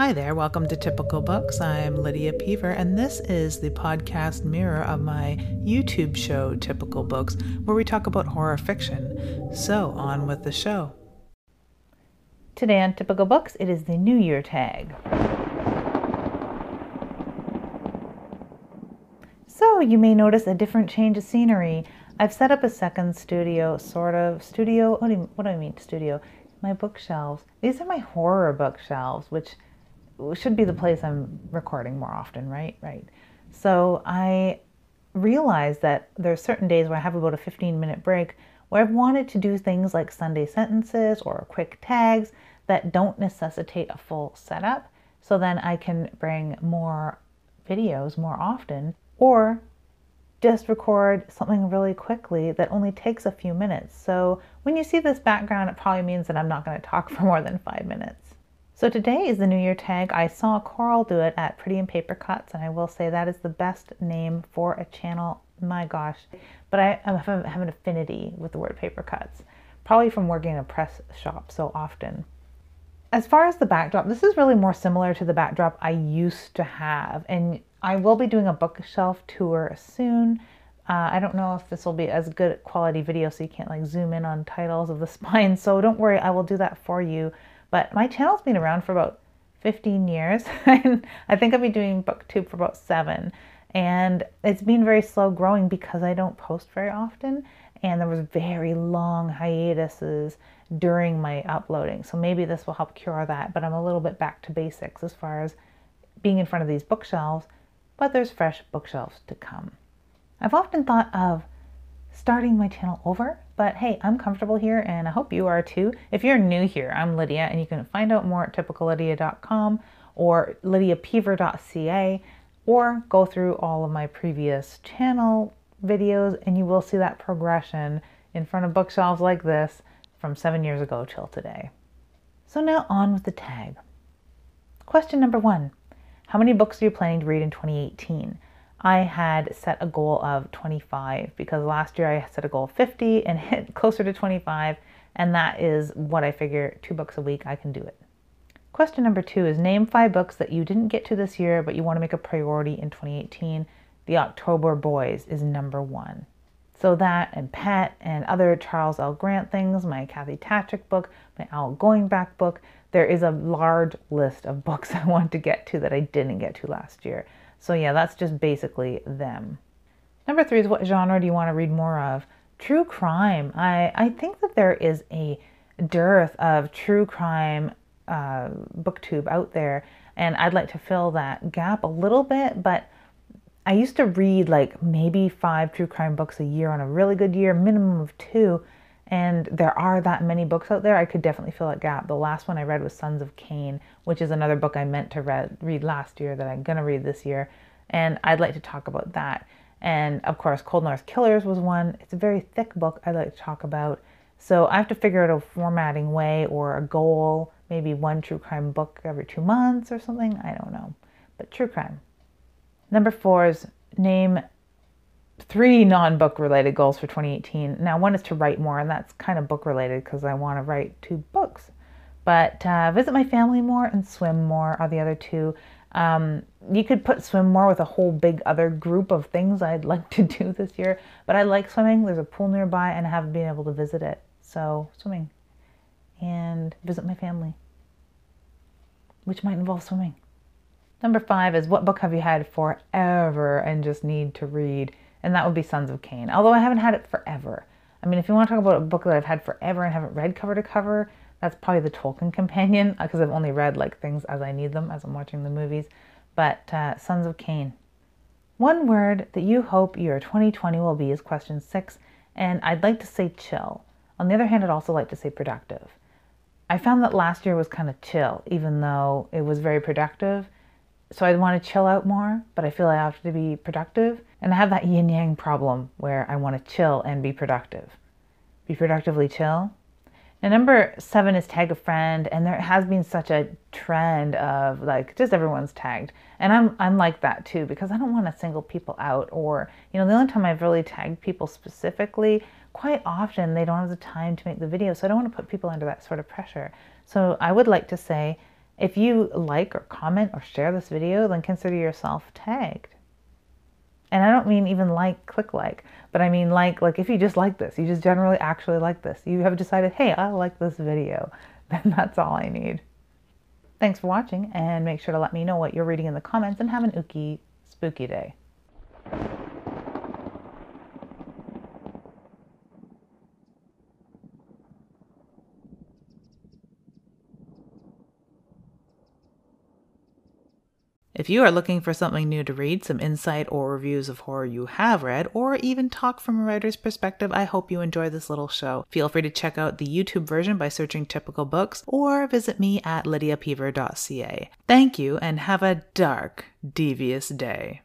Hi there, welcome to Typical Books. I'm Lydia Peever, and this is the podcast mirror of my YouTube show, Typical Books, where we talk about horror fiction. So, on with the show. Today on Typical Books, it is the New Year tag. So, you may notice a different change of scenery. I've set up a second studio, sort of studio. What do, you, what do I mean, studio? My bookshelves. These are my horror bookshelves, which should be the place I'm recording more often, right? Right. So I realized that there are certain days where I have about a 15 minute break where I've wanted to do things like Sunday sentences or quick tags that don't necessitate a full setup. So then I can bring more videos more often or just record something really quickly that only takes a few minutes. So when you see this background, it probably means that I'm not going to talk for more than five minutes. So today is the New Year tag. I saw Coral do it at Pretty and Paper Cuts, and I will say that is the best name for a channel. My gosh. But I, have an affinity with the word paper cuts, probably from working in a press shop so often. As far as the backdrop, this is really more similar to the backdrop I used to have, and I will be doing a bookshelf tour soon. Uh, I don't know if this will be as good quality video so you can't like zoom in on titles of the spine, so don't worry, I will do that for you. But my channel's been around for about 15 years. And I think I've been doing booktube for about seven. And it's been very slow growing because I don't post very often. And there was very long hiatuses during my uploading. So maybe this will help cure that. But I'm a little bit back to basics as far as being in front of these bookshelves. But there's fresh bookshelves to come. I've often thought of starting my channel over but hey, I'm comfortable here and I hope you are too. If you're new here, I'm Lydia and you can find out more at typicallydia.com or lydiapeever.ca or go through all of my previous channel videos and you will see that progression in front of bookshelves like this from seven years ago till today. So now on with the tag. Question number one How many books are you planning to read in 2018? I had set a goal of 25 because last year I set a goal of 50 and hit closer to 25, and that is what I figure two books a week I can do it. Question number two is name five books that you didn't get to this year but you want to make a priority in 2018. The October Boys is number one. So that and Pet and other Charles L. Grant things, my Kathy Tatrick book, my Al Going Back book, there is a large list of books I want to get to that I didn't get to last year. So yeah, that's just basically them. Number three is what genre do you want to read more of? True crime. I, I think that there is a dearth of true crime uh, booktube out there, and I'd like to fill that gap a little bit, but I used to read like maybe five true crime books a year on a really good year, minimum of two, and there are that many books out there. I could definitely fill that gap. The last one I read was Sons of Cain, which is another book I meant to read, read last year that I'm going to read this year. And I'd like to talk about that. And of course, Cold North Killers was one. It's a very thick book I'd like to talk about. So I have to figure out a formatting way or a goal, maybe one true crime book every two months or something. I don't know. But true crime. Number four is name three non book related goals for 2018. Now, one is to write more, and that's kind of book related because I want to write two books. But uh, visit my family more and swim more are the other two. Um, you could put swim more with a whole big other group of things I'd like to do this year. But I like swimming. There's a pool nearby, and I haven't been able to visit it. So, swimming and visit my family, which might involve swimming. Number five is what book have you had forever and just need to read? And that would be Sons of Cain. Although I haven't had it forever. I mean, if you want to talk about a book that I've had forever and haven't read cover to cover, that's probably the Tolkien Companion because I've only read like things as I need them as I'm watching the movies. But uh, Sons of Cain. One word that you hope your 2020 will be is question six, and I'd like to say chill. On the other hand, I'd also like to say productive. I found that last year was kind of chill, even though it was very productive. So I want to chill out more, but I feel I have to be productive. And I have that yin yang problem where I want to chill and be productive. Be productively chill, now, number seven is tag a friend, and there has been such a trend of like just everyone's tagged, and I'm I'm like that too because I don't want to single people out. Or you know, the only time I've really tagged people specifically, quite often they don't have the time to make the video, so I don't want to put people under that sort of pressure. So I would like to say, If you like or comment or share this video, then consider yourself tagged. And I don't mean even like, click like, but I mean like, like if you just like this, you just generally actually like this, you have decided, hey, I like this video, then that's all I need. Thanks for watching, and make sure to let me know what you're reading in the comments and have an ookie spooky day. If you are looking for something new to read, some insight or reviews of horror you have read, or even talk from a writer's perspective, I hope you enjoy this little show. Feel free to check out the YouTube version by searching Typical Books or visit me at lydiapeever.ca. Thank you and have a dark, devious day.